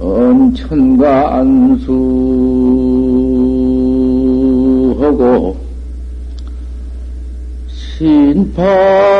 엄천가 안수하고 신파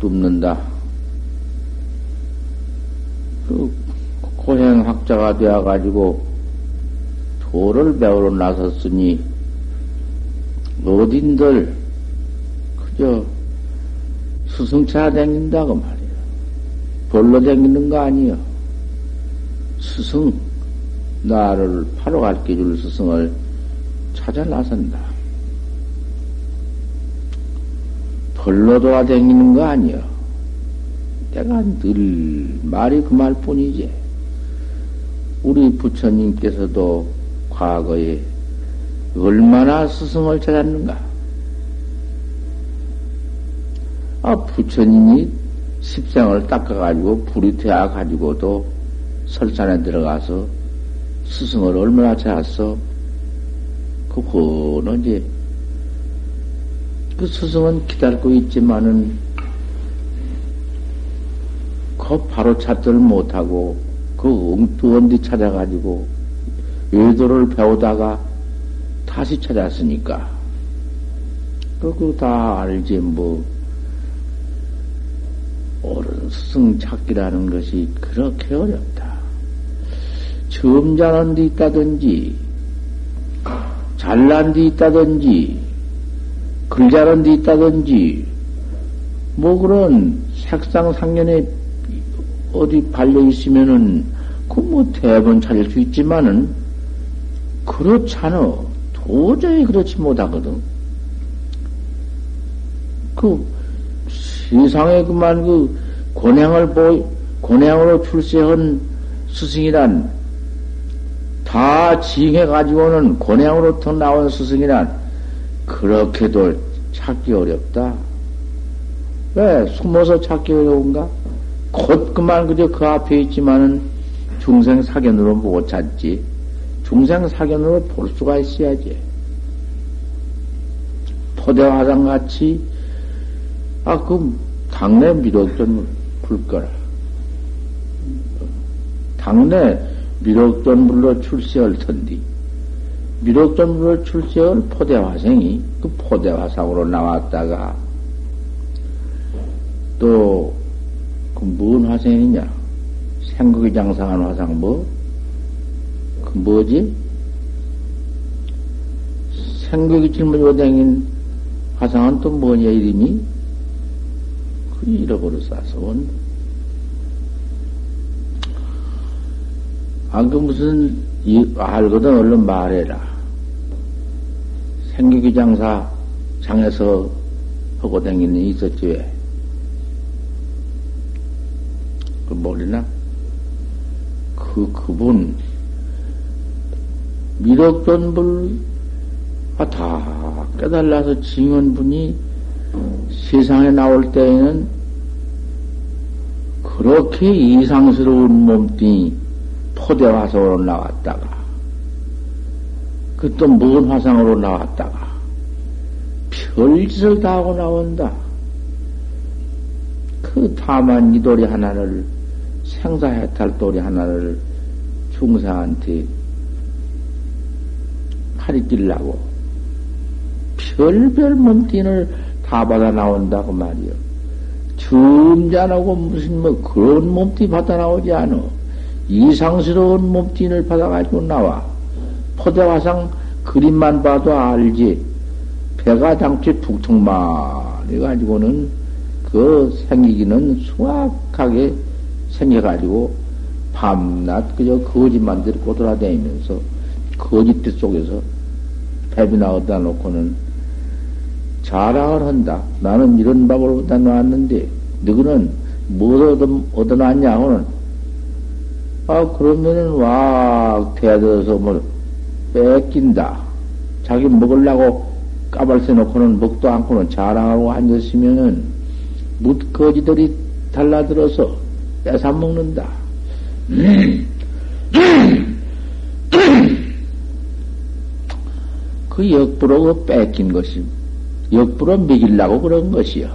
뚫는다. 그 고행학자가 되어가지고 도를 배우러 나섰으니 어딘들 그저 스승차 댕긴다고 말이야. 별로 댕기는 거 아니여. 스승, 나를 바로 가르쳐 줄 스승을 찾아 나선다. 벌로도가 댕기는 거 아니여. 내가 늘 말이 그 말뿐이지. 우리 부처님께서도 과거에 얼마나 스승을 찾았는가? 아, 부처님이 십상을 닦아가지고 불이 되어가지고도 설산에 들어가서 스승을 얼마나 찾았어? 그거는 이제 그 스승은 기다리고 있지만은 그 바로 찾지를 못하고 그 엉뚱한 데 찾아가지고 외도를 배우다가 다시 찾았으니까 그거 다 알지 뭐 옳은 스승 찾기라는 것이 그렇게 어렵다. 점잖은 데 있다든지 잘난 데 있다든지 글자런 데 있다든지, 뭐 그런 색상상년에 어디 발려 있으면은, 그 뭐 대번 찾을 수 있지만은, 그렇잖아. 도저히 그렇지 못하거든. 그, 세상에 그만 그, 권양을 보, 권양으로 출세한 스승이란, 다 징해가지고는 권양으로부터 나온 스승이란, 그렇게도 찾기 어렵다. 왜? 숨어서 찾기 어려운가? 곧 그만 그저 그 앞에 있지만은 중생 사견으로 못 찾지. 중생 사견으로 볼 수가 있어야지. 포대화상 같이, 아, 그, 당내 미륵전 불거라. 당내 미륵전 불로 출세할 텐디. 미륵전불 출세할 포대화생이 그 포대화상으로 나왔다가 또 그 뭔 화생이냐? 생극이 장상한 화상 뭐? 그 뭐지? 생극이 질문으로 댕긴 화상은 또 뭐냐 이름이? 그 잃어버렸어 원. 아, 그 무슨, 이, 알거든 얼른 말해라. 생기기 장사 장에서 하고 다니는 있었지 왜? 그 모르나? 그 그분 미륵전불 아, 다 깨달아서 증언분이 세상에 나올 때에는 그렇게 이상스러운 몸뚱이 포대화성으로 나왔다가 그또먼 화상으로 나왔다가 별짓을 다 하고 나온다. 그 다만 이 도리 하나를 생사해탈 도리 하나를 중상한테 가르치려고 별별 몸뚱이를 다 받아 나온다고 말이요. 줌잔하고 무슨 뭐 그런 몸뚱이 받아 나오지 않어. 이상스러운 몸뚱이를 받아가지고 나와. 포대화상 그림만 봐도 알지. 배가 당최 북통만 해가지고는 그 생기기는 수확하게 생겨가지고 밤낮 그저 거짓만 들고 돌아다니면서 거짓뜻 속에서 배비나 얻다 놓고는 자랑을 한다. 나는 이런 밥을 얻어 놨는데 너희는 뭐 얻어, 얻어 놨냐 하고는 아 그러면은 와 대들어서 뭐 뺏긴다. 자기 먹으려고 까발세 놓고는 먹도 않고는 자랑하고 앉았으면은 묻거지들이 달라들어서 뺏어 먹는다. 그 역부로 그 뺏긴 것이 역부로 먹이려고 그런 것이요.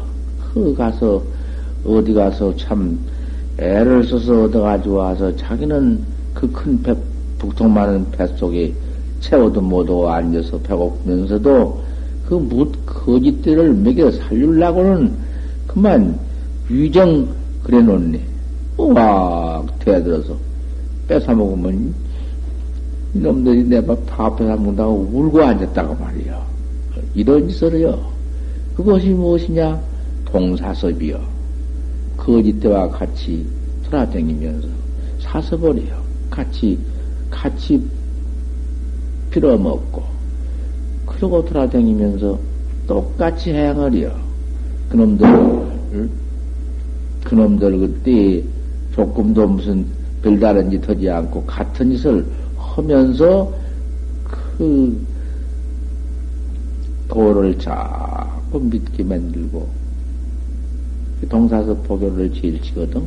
그 가서 어디 가서 참 애를 써서 얻어가지고 와서 자기는 그큰 배, 북통 많은 뱃속에 채워도 못하고 앉아서 배고프면서도 그뭇 거짓들을 먹여 살리려고는 그만 위정 그래 놓네. 와, 대들어서 뺏어먹으면 이놈들이 내밥다 뺏어먹는다고 울고 앉았다고 말이야. 이런 짓을요. 그것이 무엇이냐? 동사섭이요. 거짓대와 같이 돌아다니면서 사서버려요. 같이, 같이 빌어먹고, 그러고 돌아다니면서 똑같이 행하려. 그놈들, 그놈들 그때 조금도 무슨 별다른 짓 하지 않고 같은 짓을 하면서 그 도를 자꾸 믿게 만들고 그 동사서 포교를 제일 치거든.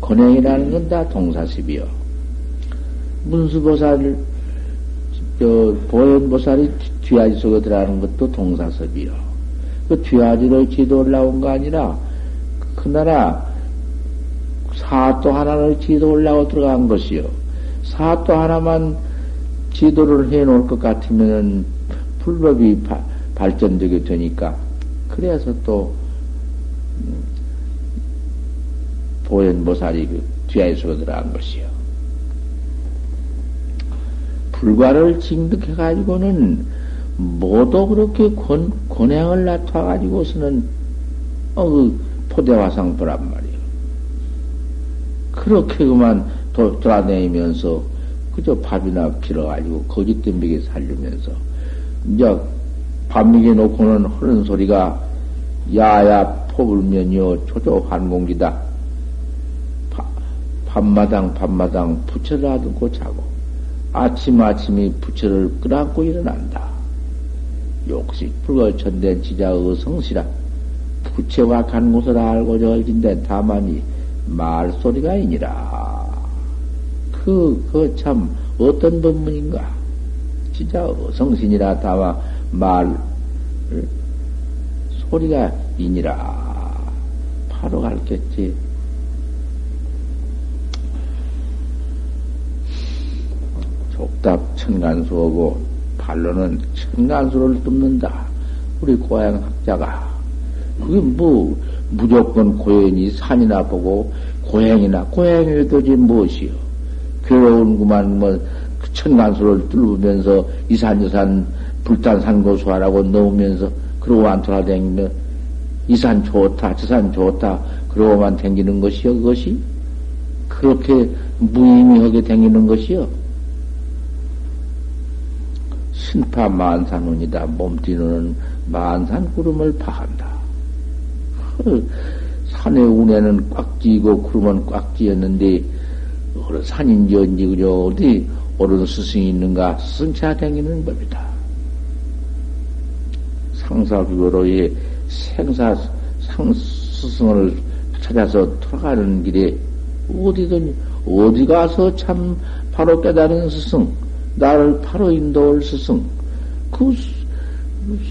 권행이라는 건 다 동사습이요. 문수보살, 저, 보현보살이 뒤아지 속에 들어가는 것도 동사섭이요. 그 뒤아지를 지도를 나온 거 아니라 그 나라 사또 하나를 지도하려고 들어간 것이요. 사또 하나만 지도를 해 놓을 것 같으면 불법이 바, 발전되게 되니까 그래서 또 음, 보현보살이 그 뒤에서 들어간 것이요. 불과를 징득해가지고는 모두 그렇게 권, 권행을 나타가지고서는 어, 그 포대화상 보란 말이요. 그렇게 그만 도, 돌아다니면서 그저 밥이나 빌어가지고 거짓 덤비게 살리면서 이제 밥 먹여 놓고는 하는 소리가 야야 포불면요 초조 환공기다. 밤마당 밤마당 부처를 하든고 자고 아침 아침이 부처를 끌안고 일어난다. 욕식 불거천된 지자 의 성시라 부처와 간 곳을 알고 절진된 다만이 말소리가 아니라 그, 그 참, 어떤 법문인가? 진짜 성신이라 다마 말, 소리가 이니라. 바로 갈겠지. 족답 천간수하고 발로는 천간수를 뚫는다. 우리 고향 학자가. 그게 뭐, 무조건 고연이 산이나 보고 고행이나 고행이 도지 무엇이요? 괴로운구만 뭐 천간수를 뚫으면서 이산 여산 불단 산고수하라고 넣으면서 그러고 안 돌아다니며 이산 좋다 저산 좋다 그러고만 댕기는 것이요 그것이 그렇게 무의미하게 댕기는 것이요 신파 만산운이다 몸띠는 만산 구름을 파한다 그 산의 운에는 꽉 찌고 구름은 꽉 찌었는데 어느 산인지 언지 그저 어디 옳은 스승이 있는가 스승차 댕기는 법이다. 상사비고로의 생사 상 스승을 찾아서 돌아가는 길에 어디든 어디 가서 참 바로 깨달은 스승 나를 바로 인도할 스승 그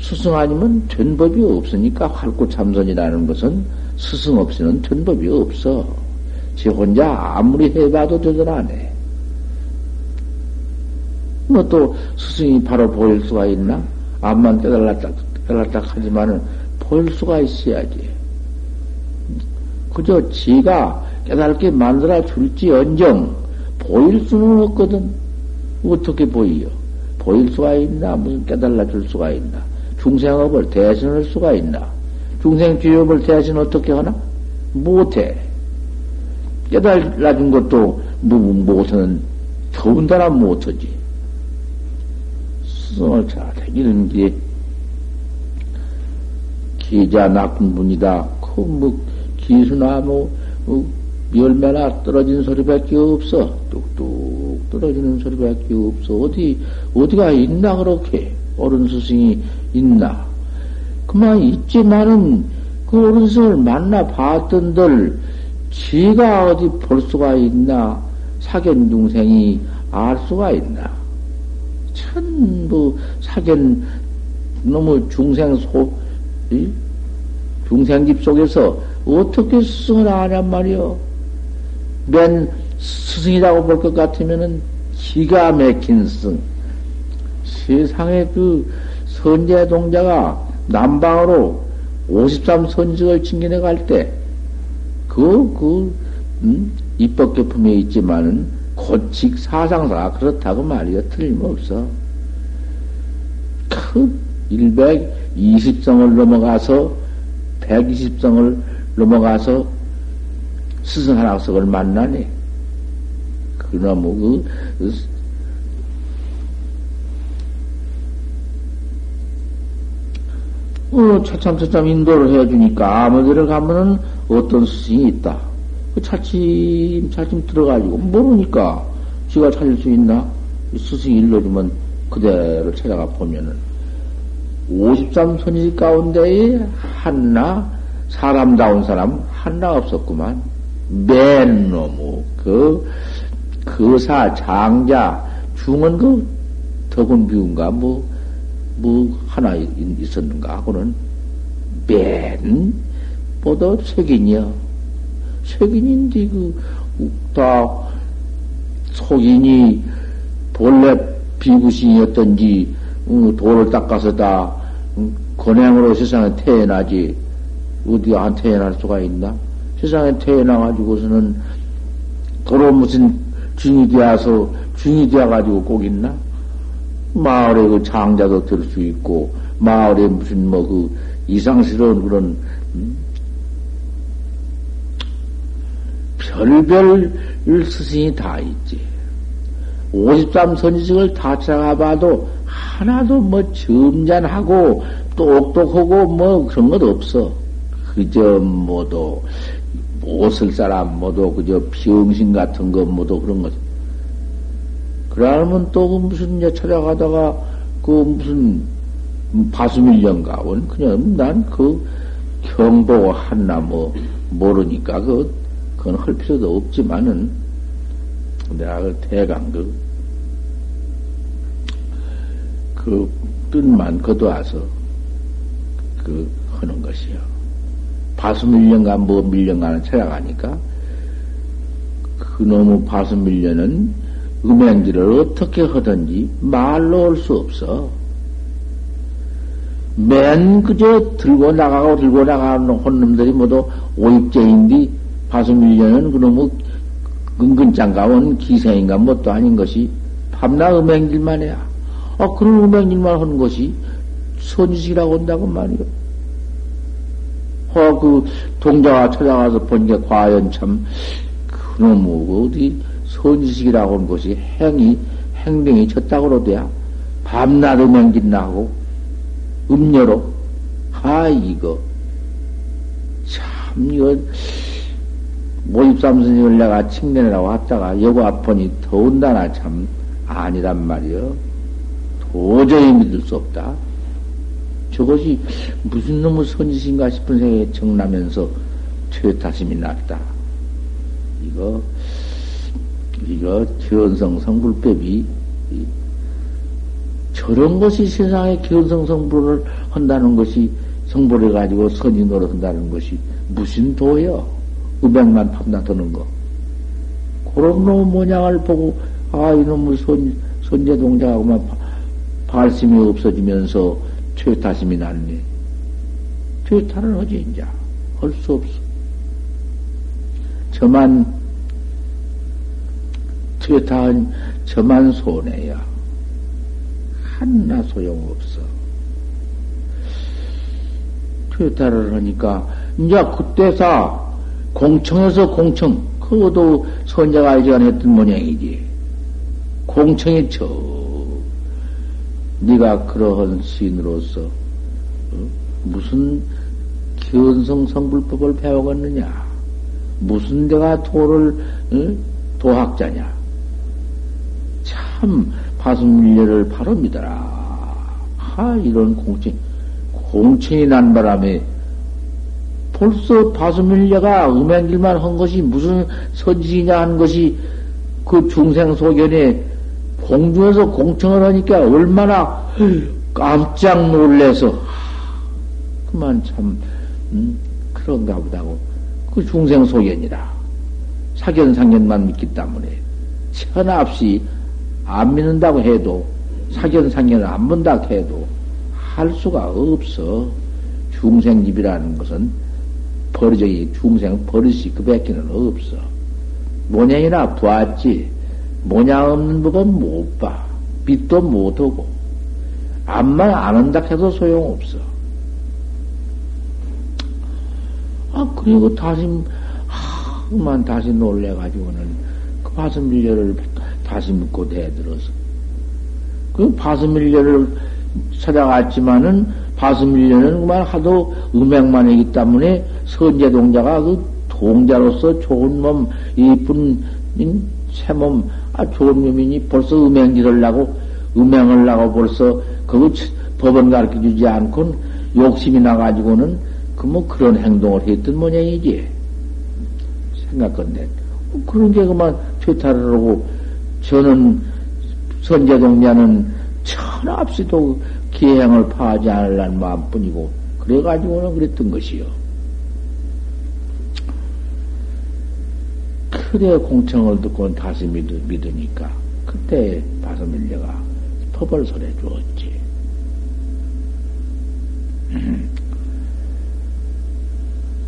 스승 아니면 된 법이 없으니까 활구참선이라는 것은 스승 없이는 된 법이 없어. 지 혼자 아무리 해봐도 되들 안 해. 뭐 또 스승이 바로 보일 수가 있나? 암만 깨달았다, 깨달았다 하지만은 보일 수가 있어야지. 그저 지가 깨달게 만들어 줄지 언정 보일 수는 없거든. 어떻게 보이요? 보일 수가 있나? 무슨 깨달아 줄 수가 있나? 중생업을 대신할 수가 있나? 중생 죄업을 대신 어떻게 하나? 못해. 깨달아 준 것도 뭐, 못하는, 더군다나 못하지. 스승을 잘 다니는 게, 기자 나쁜 분이다. 그, 뭐, 기수나 뭐, 뭐 열매나 떨어진 소리밖에 없어. 뚝뚝 떨어지는 소리밖에 없어. 어디, 어디가 있나, 그렇게. 옳은 스승이 있나. 그만 있지만은, 그 옳은 스승을 만나 봤던들, 지가 어디 볼 수가 있나. 사견 중생이 알 수가 있나. 전부 사견, 너무 중생 소, 중생집 속에서 어떻게 스승을 아냔 말이요. 맨 스승이라고 볼 것 같으면은 기가 막힌 스승. 세상에 그 선제 동자가 남방으로 53선직을 챙겨내 갈 때, 그, 그, 음? 입법계품에 있지만은 고칙 사상사 그렇다고 말이야. 틀림없어. 그 120성을 넘어가서 120성을 넘어가서 스승 하나석을 만나네. 그놈의 그, 어, 차참차참 인도를 해주니까 아무 데를 가면은 어떤 스승이 있다. 그 차츰, 차츰 들어가지고 모르니까 지가 찾을 수 있나? 스승이 일러주면 그대로 찾아가 보면은 53선지 가운데에 하나, 사람다운 사람 하나 없었구만. 맨 놈의 그, 그사, 장자, 중은 그 덕은 비운가, 뭐, 뭐, 하나 있었는가 하고는 맨, 보다 색인이야. 색인인데, 그, 다, 속인이 본래 비구신이었던지, 응, 돌을 닦아서 다, 응, 권행으로 세상에 태어나지, 어디 안 태어날 수가 있나? 세상에 태어나가지고서는 도로 무슨 중이 되어서 중이 되어가지고 꼭 있나? 마을에 그 장자도 들 수 있고, 마을에 무슨 뭐 그 이상스러운 그런, 음? 별별 스승이 다 있지. 53선지식을 다 찾아가 봐도 하나도 뭐 점잖하고 똑똑하고 뭐 그런 것 없어. 그저 뭐도 못쓸 사람 모두 그저 병신 같은 것 모두 그런 것. 그러면 또그 무슨 이제 찾아가다가 그 무슨 바수밀령가 원 그냥 난 그 경보 한나 뭐 모르니까 그 그건 할 필요도 없지만은 내가 그 대강 그, 그 뜻만 거둬와서 그 하는 것이요. 바수 밀려가 뭐 밀려가는 찾아가니까 그놈의 바수 밀려는 음행질을 어떻게 하든지 말로 할수 없어. 맨 그저 들고 나가고 들고 나가는 혼놈들이 모두 오입제인데 바수 밀려는 그놈의 은근장가 온 기생인가 뭣도 아닌 것이 밤낮 음행질만 해야. 아, 그런 음행질만 하는 것이 선지식이라고 한다고 말이요. 허, 그, 동자가 찾아가서 본 게 과연 참, 그놈의 어디 선지식이라고 하는 것이 행이, 행동이 졌다고 그러대야. 밤낮 음행짓나 하고, 음녀로. 아, 이거. 참, 이거, 모입삼 스님을 내가 칭찬이라고 왔다가 여고 앞보니 더운다나 참 아니란 말이요. 도저히 믿을 수 없다. 저것이 무슨 놈의 선지신가 싶은 생각이 정나면서 퇴타심이 났다. 이거, 이거, 견성 성불법이, 저런 것이 세상에 견성 성불을 한다는 것이 성불해 가지고 선이 노릇한다는 것이 무슨 도요? 음행만 판다드는 거. 그런 놈 모양을 보고, 아, 이놈의 손, 손재 동작하고만 발심이 없어지면서 퇴타심이 났네. 퇴타는 어지, 이제. 할수 없어. 저만, 퇴타한 저만 손해야. 하나 소용없어. 퇴타를 하니까, 이제 그때사 공청에서 공청, 그것도 선자가 이제간 했던 모양이지. 공청이 저, 네가 그러한 시인으로서 어? 무슨 견성 성불법을 배워갔느냐? 무슨 내가 도를 어? 도학자냐? 참 파승밀례를 바로 믿어라. 하 이런 공청 공청이 난 바람에 벌써 파수밀례가 음행길만 한 것이 무슨 선지냐 한 것이 그 중생 소견에 공중에서 공청을 하니까 얼마나 깜짝 놀래서 그만 참 음, 그런가 보다고 그 중생 소견이다. 사견 상견만 믿기 때문에 천없이 안 믿는다고 해도 사견 상견을 안 본다고 해도 할 수가 없어. 중생집이라는 것은 버리적이 중생 버릇이 그 밖에는 없어. 모양이나 보았지. 모양 없는 법은 못 봐. 빛도 못 오고. 암만 안 한다 해도 소용없어. 아, 그리고 다시, 하만 다시 놀래가지고는 그 바스밀려를 다시 묻고 대들어서. 그 바스밀려를 찾아갔지만은 바스밀려는 그만 하도 음행만 이기 때문에 선제 동자가 그 동자로서 좋은 몸, 이쁜 새몸, 아, 좋은 놈이니 벌써 음행질을 하고, 음행을 하고 벌써 그 법은 가르쳐 주지 않고 욕심이 나가지고는 그 뭐 그런 행동을 했던 모양이지. 생각건데. 그런 게 그만 퇴타를 하고, 저는 선제동자는 천없이도 기행을 파하지 않으려는 마음뿐이고, 그래가지고는 그랬던 것이요. 크게 공청을 듣고는 다시 믿으, 믿으니까 그때 바서밀려가 법을 설해 주었지.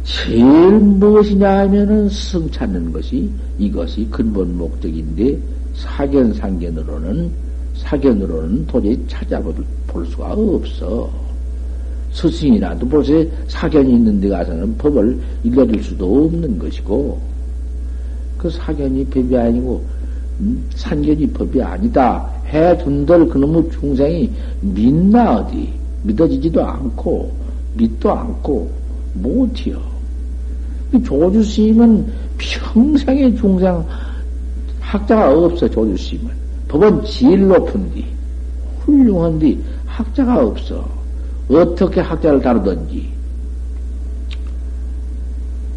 제일 무엇이냐 하면은 승 찾는 것이 이것이 근본 목적인데 사견 상견으로는 사견으로는 도저히 찾아볼 수가 없어. 스승이라도 벌써 사견이 있는 데 가서는 법을 읽어줄 수도 없는 것이고 그 사견이 법이 아니고 음, 산견이 법이 아니다. 해둔들 그놈의 중생이 믿나 어디 믿어지지도 않고 믿도 않고 못해요. 조주 스님은 평생의 중생 학자가 없어 조주 스님은 법은 제일 높은디 훌륭한디 학자가 없어 어떻게 학자를 다루든지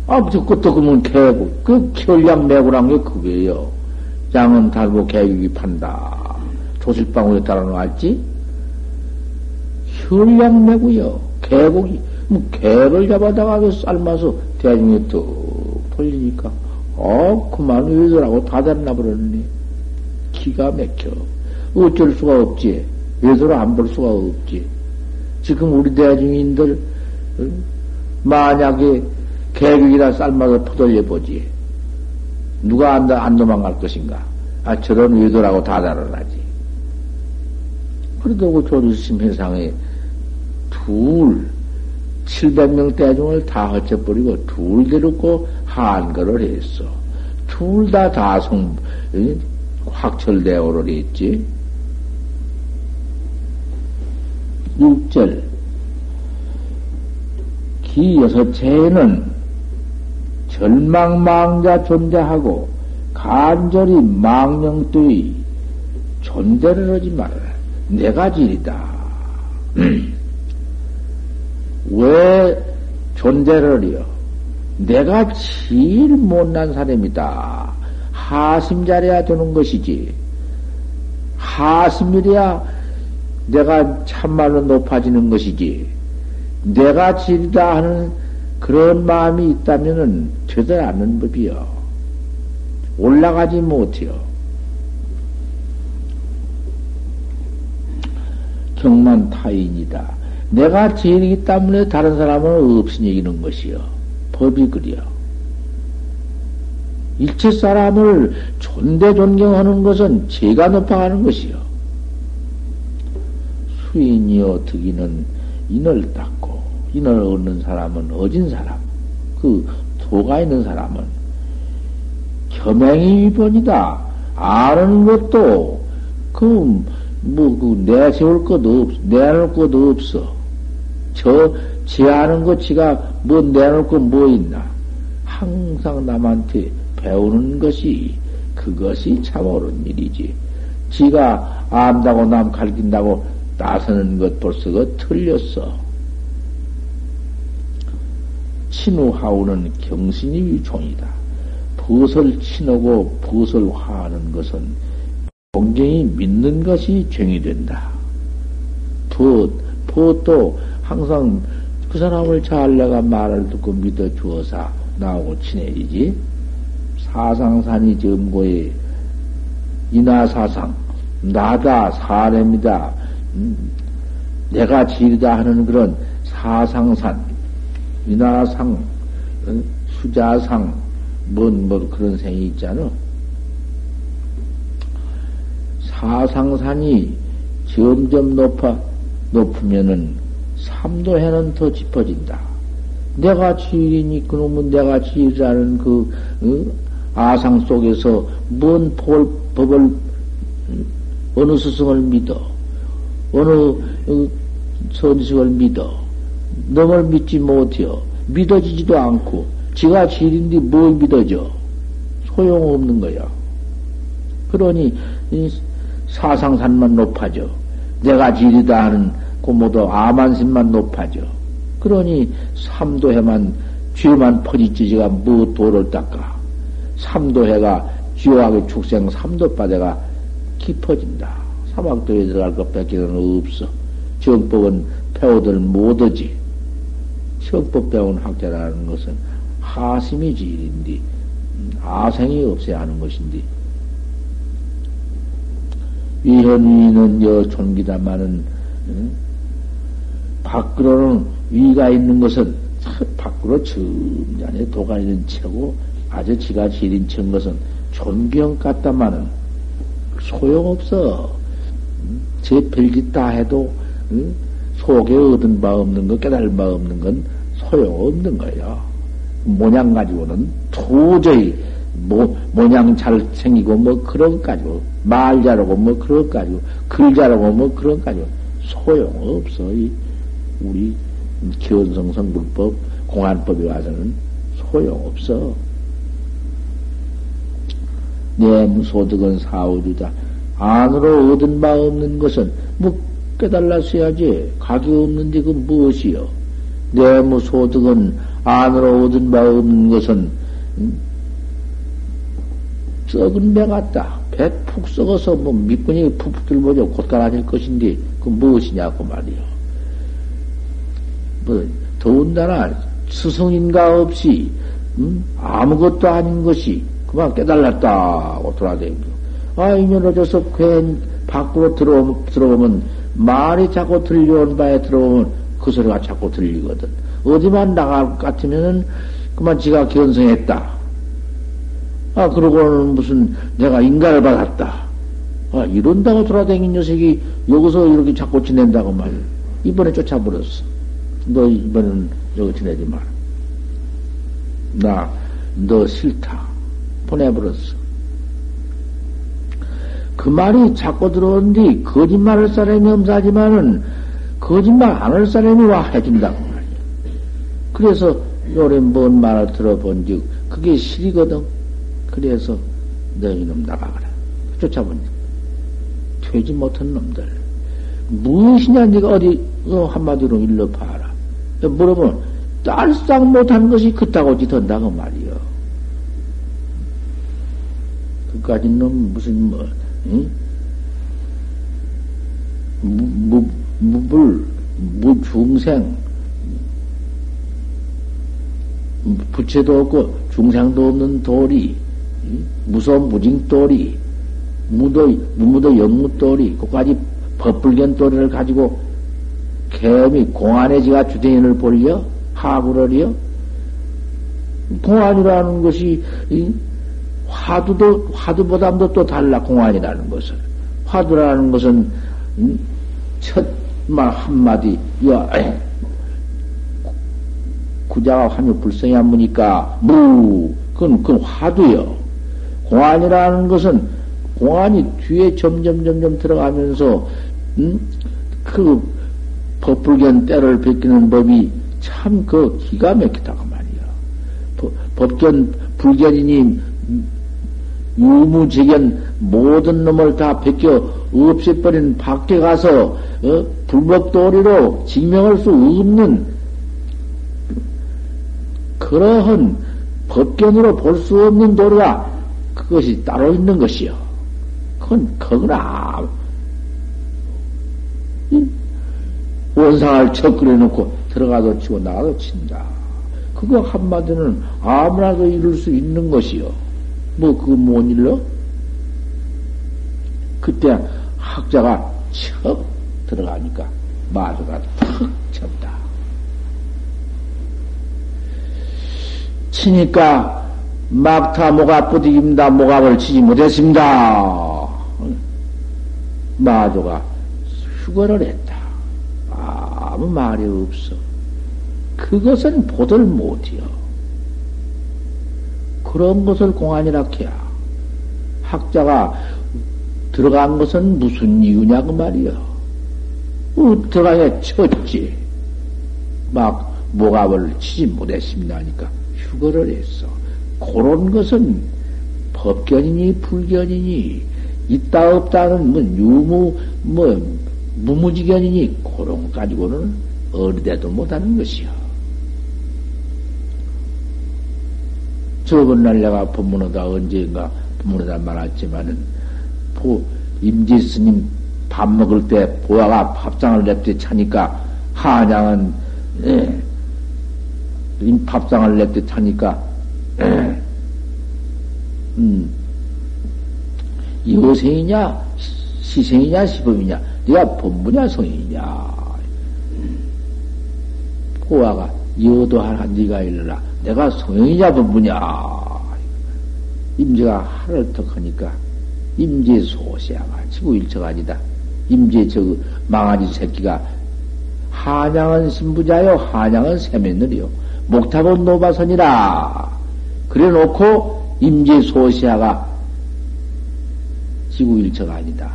아, 그것도 그러면 개국, 그 결량 매구란 게 그게요. 양은 달고 개국이 판다. 조실방울에 따라 놓았지? 혈량 매구요. 개국이, 뭐, 개를 잡아다가 그 삶아서 대중에 뚝 돌리니까, 어, 그만 외도라고 다 됐나 버렸네. 기가 막혀. 어쩔 수가 없지. 외도를 안 볼 수가 없지. 지금 우리 대중인들, 만약에 개국이나 삶아서 퍼돌려 보지. 누가 안, 안 도망갈 것인가? 아, 저런 의도라고 다 달아나지. 그래도 그 조주심 회상에 둘, 700명 대중을 다 허쳐버리고 둘 데려고 한거를 했어. 둘 다 다성, 확철대오를 했지. 6절. 기 여섯째에는 절망망자 존재하고 간절히 망령되이 존재를 하지 말아라. 내가 질이다. 왜 존재를요? 내가 제일 못난 사람이다. 하심 잘해야 되는 것이지. 하심이래야 내가 참말로 높아지는 것이지. 내가 질다 하는 그런 마음이 있다면은 되들 않는 법이요. 올라가지 못해요. 경만 타인이다. 내가 제일이기 때문에 다른 사람은 없으니 이기는 것이요. 법이 그려. 일체 사람을 존대 존경하는 것은 제가 높아가는 것이요. 수인이요 득이는 인을 닦고 인을 얻는 사람은 어진 사람. 그 도가 있는 사람은 겸행이 위본이다. 아는 것도 그 뭐, 그, 내세울 것도 없, 내놓을 것도 없어. 저, 제하는 것, 지가 뭐 내놓을 거 뭐 있나. 항상 남한테 배우는 것이, 그것이 참 옳은 일이지. 지가 안다고 남 가르친다고 나서는 것 벌써가 틀렸어. 친우하우는 경신이 위종이다. 벗을 친하고 벗을 화하는 것은 동경이 믿는 것이 죄이 된다. 부, 부도 항상 그 사람을 잘 내가 말을 듣고 믿어 주어서 나오고 친해지지. 사상산이 점고에 인하사상, 나다, 사례입니다. 음, 내가 지리다 하는 그런 사상산, 어, 수자상, 뭔, 뭐 그런 생이 있잖아. 사상산이 점점 높아, 높으면은 삼도해는 더 짚어진다. 내가 지일이니 그놈은 내가 지일이라는 그 어? 아상 속에서 뭔 볼, 법을 어느 스승을 믿어 어느 어, 선식을 믿어 너를 믿지 못해요 믿어지지도 않고 지가 지일인데 뭘 믿어져 소용없는 거야 그러니 사상산만 높아져. 내가 지리다 하는 고모도 아만심만 높아져. 그러니 삼도해만 죄만 퍼지지지가 뭐 도를 닦아. 삼도해가 지옥의 축생 삼도바다가 깊어진다. 사막도에 들어갈 것밖에는 없어. 정법은 배우들 못하지. 정법 배운 학자라는 것은 하심이 지일인데 아생이 없어야 하는 것인데 위현위는 여 존기다마는 응? 밖으로는 위가 있는 것은 밖으로 점잖에 도가 있는 채고 아주 지가 지린 채인 것은 존경 같다마는 소용없어. 제 별짓 다 해도 응? 속에 얻은 바 없는 거 깨달은 바 없는 건 소용없는 거야. 모양 가지고는 도저히 뭐, 모양 잘 생기고 뭐 그런 것 가지고 말 잘하고 뭐 그런 것 가지고 글 잘하고 뭐 그런 것 가지고 소용없어. 이 우리 기원성성 불법 공안법에 와서는 소용없어. 내무소득은 사오주다. 안으로 얻은 바 없는 것은 뭐 깨달았어야지. 각이 없는데 그 무엇이요? 내무 소득은 안으로 얻은 바 없는 것은 음? 썩은 배 같다. 배 푹 썩어서 뭐 밑분이 푹푹 들보죠. 곧가라질 것인데 그 무엇이냐고 말이요. 뭐 더군다나 스승인가 없이 음? 아무것도 아닌 것이 그만 깨달았다고 돌아다니고 아 인연 어져서 괜 밖으로 들어오면, 들어오면 말이 자꾸 들려온 바에 들어오면 그 소리가 자꾸 들리거든. 어디만 나갈 것 같으면은 그만 지가 견성했다. 아, 그러고는 무슨 내가 인간을 받았다. 아, 이런다고 돌아다닌 녀석이 여기서 이렇게 자꾸 지낸다고 말이야. 이번에 쫓아버렸어. 너 이번에는 여기 지내지 마라. 나, 너 싫다. 보내버렸어. 그 말이 자꾸 들어오는데, 거짓말할 사람이 없사지만은, 거짓말 안 할 사람이 와 해준다고 말이야. 그래서, 요래 뭔 말을 들어본 즉, 그게 실이거든. 그래서 너 이놈 나가거라. 쫓아보니 되지 못한 놈들. 무엇이냐 네가 어디 어, 한마디로 일러 봐라. 물어보면 딸싹 못한 것이 그따고 짓한다고 말이요. 그까지 놈 무슨 뭐 응? 무, 무, 무불 무중생. 부채도 없고 중생도 없는 돌이 무서운 무징 돌이 무도 무무도 영무 돌이 그까지 법불견 돌이를 가지고 개미 공안에 지가 주대인을 벌려? 하구를요 공안이라는 것이 화두도 화두보다도 또 달라 공안이라는 것은 화두라는 것은 첫 말 한마디 야 구자가 환유 불성이 안 무니까 무 그건 그건 화두요 공안이라는 것은 공안이 뒤에 점점 점점 들어가면서 음? 그 법불견 때를 베끼는 법이 참 그 기가 막히다고 말이야. 법견 불견이니 유무재견 모든 놈을 다 베껴 없애버린 밖에 가서 어? 불법도리로 증명할 수 없는 그러한 법견으로 볼 수 없는 도리가 그것이 따로 있는 것이요. 그건 그거나 원상을 척 그려 놓고 들어가도 치고 나가도 친다. 그거 한마디는 아무나도 이룰 수 있는 것이요. 뭐 그거 못 일러? 그때 학자가 척 들어가니까 마주가 턱 쳤다. 치니까 막타 목압 부디깁니다. 목압을 치지 못했습니다. 마주가 휴거를 했다. 아무 말이 없어. 그것은 보들 못이요. 그런 것을 공안이라 해야. 학자가 들어간 것은 무슨 이유냐, 그 말이요. 어, 들어가야 쳤지. 막, 목압을 치지 못했습니다. 하니까 휴거를 했어. 그런 것은 법견이니 불견이니 있다 없다는 뭐 유무 뭐 무무지견이니 그런 것 가지고는 어리대도 못하는 것이요. 저번 날 내가 법문하다 언제인가 법문하다 말했지만은 보 임지 스님 밥 먹을 때 보아가 밥상을 냅대 차니까 한양은 예, 밥상을 냅대 차니까 예, 음, 여생이냐 시생이냐 시범이냐 네가 본부냐 성인이냐. 고아가 여도하라 네가 일러라. 내가 성인이냐 본부냐 임제가 하를 턱 하니까 임제 소시야가 지구일처가 아니다. 임제 저 망아지 새끼가 한양은 신부자요 한양은 세면늘이요. 목탑은 노바선이라. 그래 놓고 임제 소시야가 지구 일처가 아니다.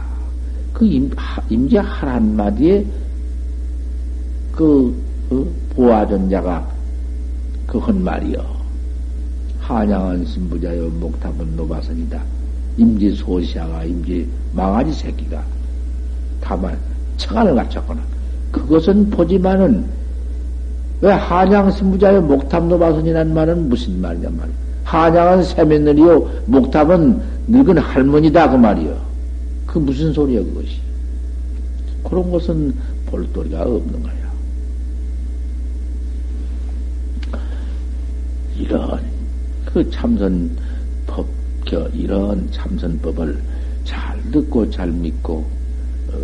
그 임, 임제 할 한마디에 그, 그 보아전 자가 그한 말이요. 한양은 신부자요, 목탑은 노바선이다. 임지 소시아가 임지 망아지 새끼가 다만 청안을 갖췄거나 그것은 보지만은 왜 한양 신부자요 목탑 노바선이란 말은 무슨 말이냐 말이야. 한양은 세면늘이요 목탑은 늙은 할머니다 그 말이요. 그 무슨 소리야, 그것이. 그런 것은 볼도리가 없는 거야. 이런, 그 참선 법, 이런 참선법을 잘 듣고 잘 믿고, 어,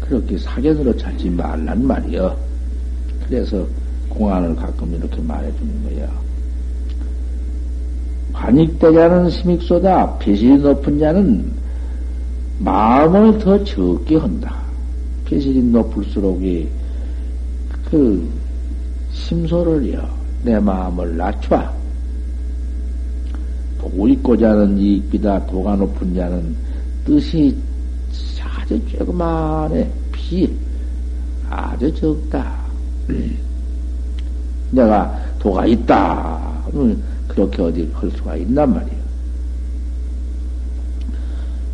그렇게 사견으로 찾지 말란 말이여. 그래서 공안을 가끔 이렇게 말해주는 거야. 관익대자는 심익소다. 배실이 높은 자는 마음을 더 적게 한다. 개실이 높을수록이 그 심소를요, 내 마음을 낮춰. 보고 있고자 하는 이익비다 도가 높은 자는 뜻이 아주 조그만해, 비, 아주 적다. 내가 도가 있다. 그렇게 어디 할 수가 있단 말이야.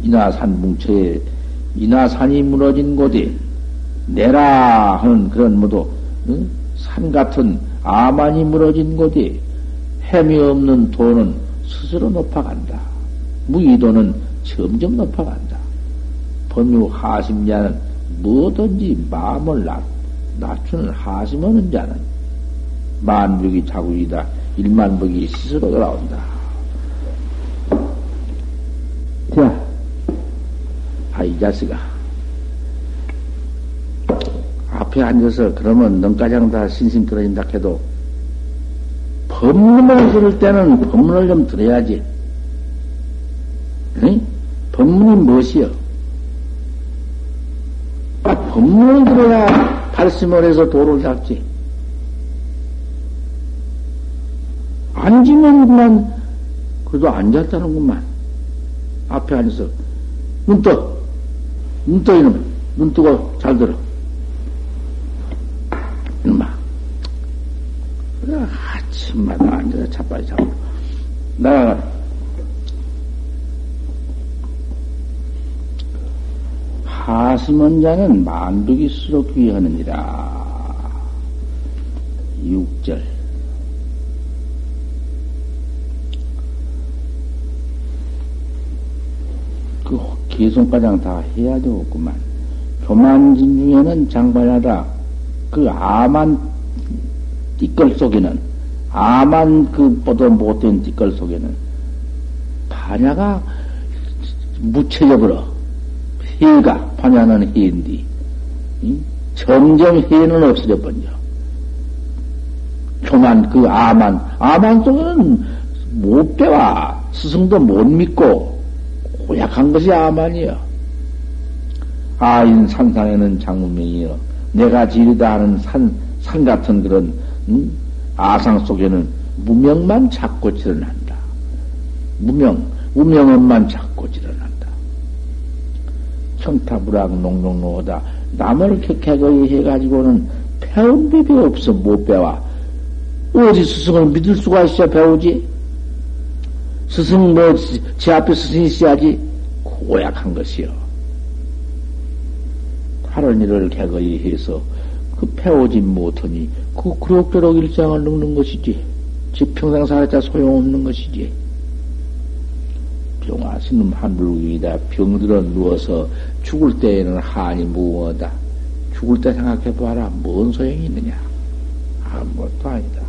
인하산 뭉쳐에 인하산이 무너진 곳에 내라 하는 그런 모두 응? 산 같은 아만이 무너진 곳에 햄이 없는 돈은 스스로 높아간다. 무의도는 점점 높아간다. 범유 하심자는 뭐든지 마음을 낮, 낮추는 하심하는 자는 만벽이 자국이다. 일만벽이 스스로 돌아온다. 자, 아, 이 자식아. 앞에 앉아서 그러면 눈가장 다 신심 떨어진다 해도 법문을 들을 때는 법문을 좀 들어야지. 응? 법문이 무엇이여? 아, 법문을 들어야 발심을 해서 도를 잡지. 앉으면 그만, 그래도 앉았다는구만. 앞에 앉아서, 눈 떠. 눈 떠, 이놈. 눈 뜨고 잘 들어. 이놈아. 그래, 아침마다 앉아서 자빠지 잡고. 나가라. 하심원 자는 만득이 스럽게 하느니라. 6절. 그 개송가장 다 해야 되겠구만. 교만진 중에는 장발하다. 그 아만 띠끌 속에는, 아만 그 뻗어 못된 띠끌 속에는, 반야가 무체적으로, 해가, 반야는 해인디, 점점 해는 없어져 버려. 교만, 그 아만, 아만 속에는 못 배와. 스승도 못 믿고, 고약한 것이 아만이여. 아인 산상에는 장문명이여. 내가 지르다 하는 산, 산 같은 그런, 음? 아상 속에는 무명만 찾고 지어난다. 무명, 무명은만 찾고 지어난다. 청타부락 농농노하다. 남을 격하게 해가지고는 배운 법이 없어, 못 배워. 어디 스승을 믿을 수가 있어, 배우지? 스승 뭐, 제 앞에 스승이 있어야지. 고약한 것이요. 하는 일을 개거히 해서 그 배우지 못하니 그 그럭저럭 일상을 늙는 것이지. 집 평생 살았자 소용없는 것이지. 병화스는 한불기이다. 병들어 누워서 죽을 때에는 한이 무엇다. 죽을 때 생각해봐라. 뭔 소용이 있느냐. 아무것도 아니다.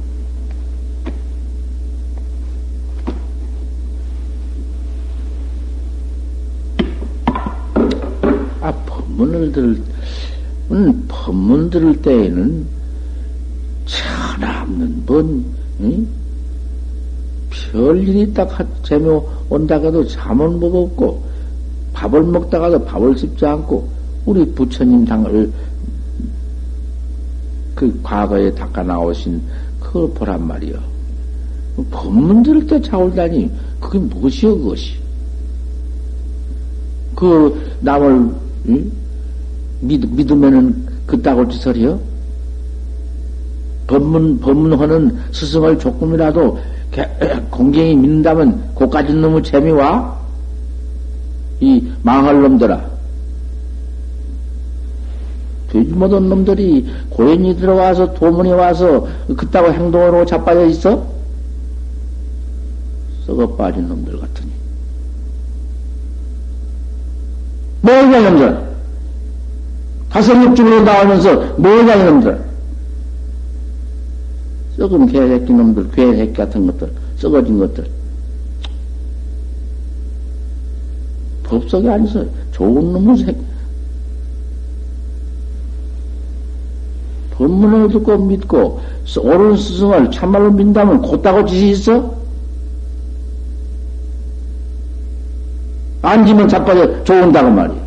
아, 법문을 들, 음, 법문 들을 때에는 천없는 뭔, 응? 별일이 딱 재묘 온다가도 잠은 못 없고, 밥을 먹다가도 밥을 씹지 않고, 우리 부처님 당을, 그 과거에 닦아 나오신 그걸 보란 말이요. 법문 들을 때 자올다니, 그게 무엇이여, 그것이? 그, 남을, 응? 믿, 믿으면은 그따구 짓을해요? 법문, 법문하는 스승을 조금이라도 공경히 믿는다면 고까지 너무 재미와? 이 망할 놈들아. 되지 못한 놈들이 고연이 들어와서 도문에 와서 그따구 행동으로 자빠져 있어? 썩어 빠진 놈들 같으니. 뭐냐, 놈들? 가성육중으로 나오면서 뭐냐, 이놈들? 썩은 개새끼 놈들, 개새끼 같은 것들, 썩어진 것들. 법석에 앉아서 좋은 놈을 새, 법문을 듣고 믿고, 옳은 스승을 참말로 믿다면 곧다고 짓이 있어? 앉으면 자빠져 좋은다고 말이야.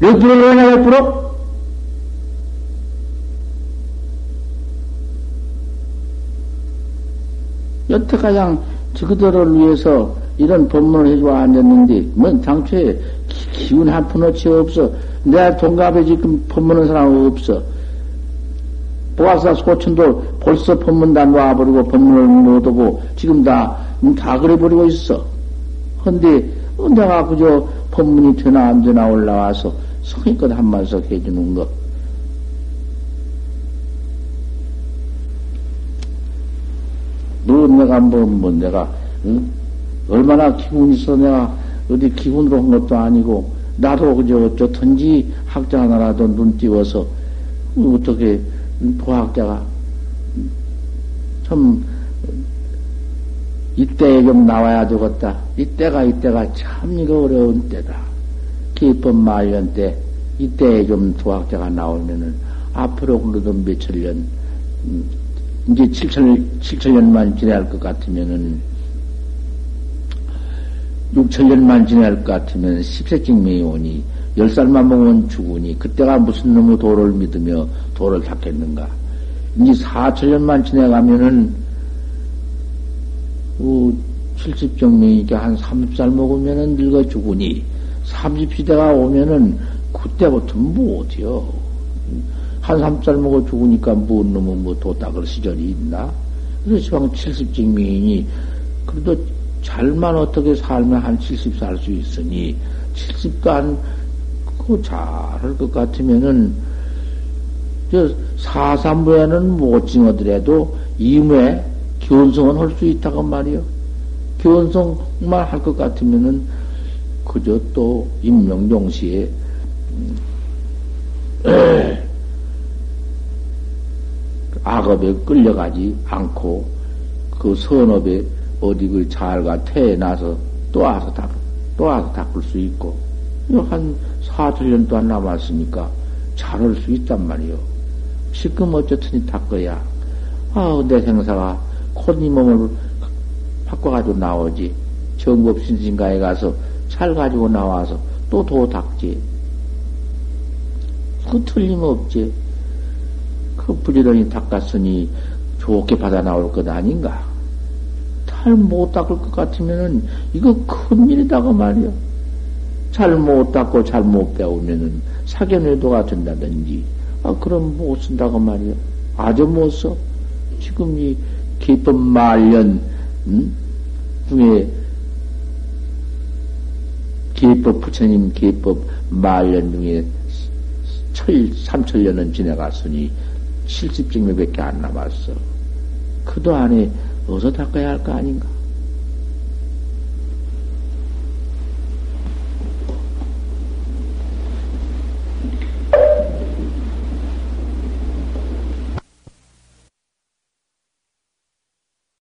몇 프로 그러냐, 몇 프로? 여태가장 저그들을 위해서 이런 법문을 해주고 앉았는데, 뭐, 당초에 기, 운한 푼어치 없어. 내가 동갑에 지금 법문하는 사람 없어. 보아사 소천도 벌써 법문 다 놔버리고 법문을 못 오고, 지금 다, 다 그래버리고 있어. 근데, 내가 그저 법문이 되나 안 되나 올라와서 성의껏 한마디씩 해주는 거. 내가 뭐, 뭐 내가, 응? 얼마나 기분 있어 내가 어디 기분으로 한 것도 아니고, 나도 그저 어쩌든지 학자 하나라도 눈 띄워서, 어떻게 도학자가 참, 이때에 좀 나와야 되겠다. 이때가 이때가 참 이거 어려운 때다. 기법 말년 때, 이때에 좀 도학자가 나오면은, 앞으로 그래도 몇천 년, 음, 이제 7천, 7천년만 지내야 할것 같으면은, 6천년만 지내야 할것 같으면 10세 증명이 오니, 10살만 먹으면 죽으니, 그때가 무슨 놈의 도를 믿으며 도를 닦겠는가. 이제 4천년만 지내가면은, 어, 70정명이니까 한 30살 먹으면은 늙어 죽으니, 30시대가 오면은, 그때부터 못이요. 한 3살 먹어 죽으니까 뭔 놈은 뭐도 닦을 시절이 있나? 그래서 지방 70정명이니, 그래도 잘만 어떻게 살면 한 70 살 수 있으니, 70도 안, 그 잘할 것 같으면은, 저 사삼부에는 못 징어더라도 임에 견성은 할 수 있다고 말이요. 견성만 할 것 같으면은 그저 또 임명종시에 음, 악업에 끌려가지 않고 그 선업에 어디 그 잘가 태어나서 또 와서 닦, 또 와서 닦을 수 있고 한 사천년도 안 남았으니까 잘할 수 있단 말이요. 지금 어쨌든 닦아야 아우 내 생사가 콧니 몸을 바꿔가지고 나오지. 정법신신가에 가서 잘 가지고 나와서 또 도 닦지. 그 틀림없지. 그 부지런히 닦았으니 좋게 받아 나올 것 아닌가? 잘 못 닦을 것 같으면은 이거 큰일이다고 말이야. 잘 못 닦고 잘 못 배우면은 사견외도가 된다든지, 아, 그럼 못 쓴다고 말이야. 아주 못 써. 지금 이 기법 말년, 음? 중에 기법 부처님 기법 말년 중에 철, 삼천년은 지나갔으니 70증명밖에 안 남았어. 그도 안에 어디서 닦아야 할 거 아닌가?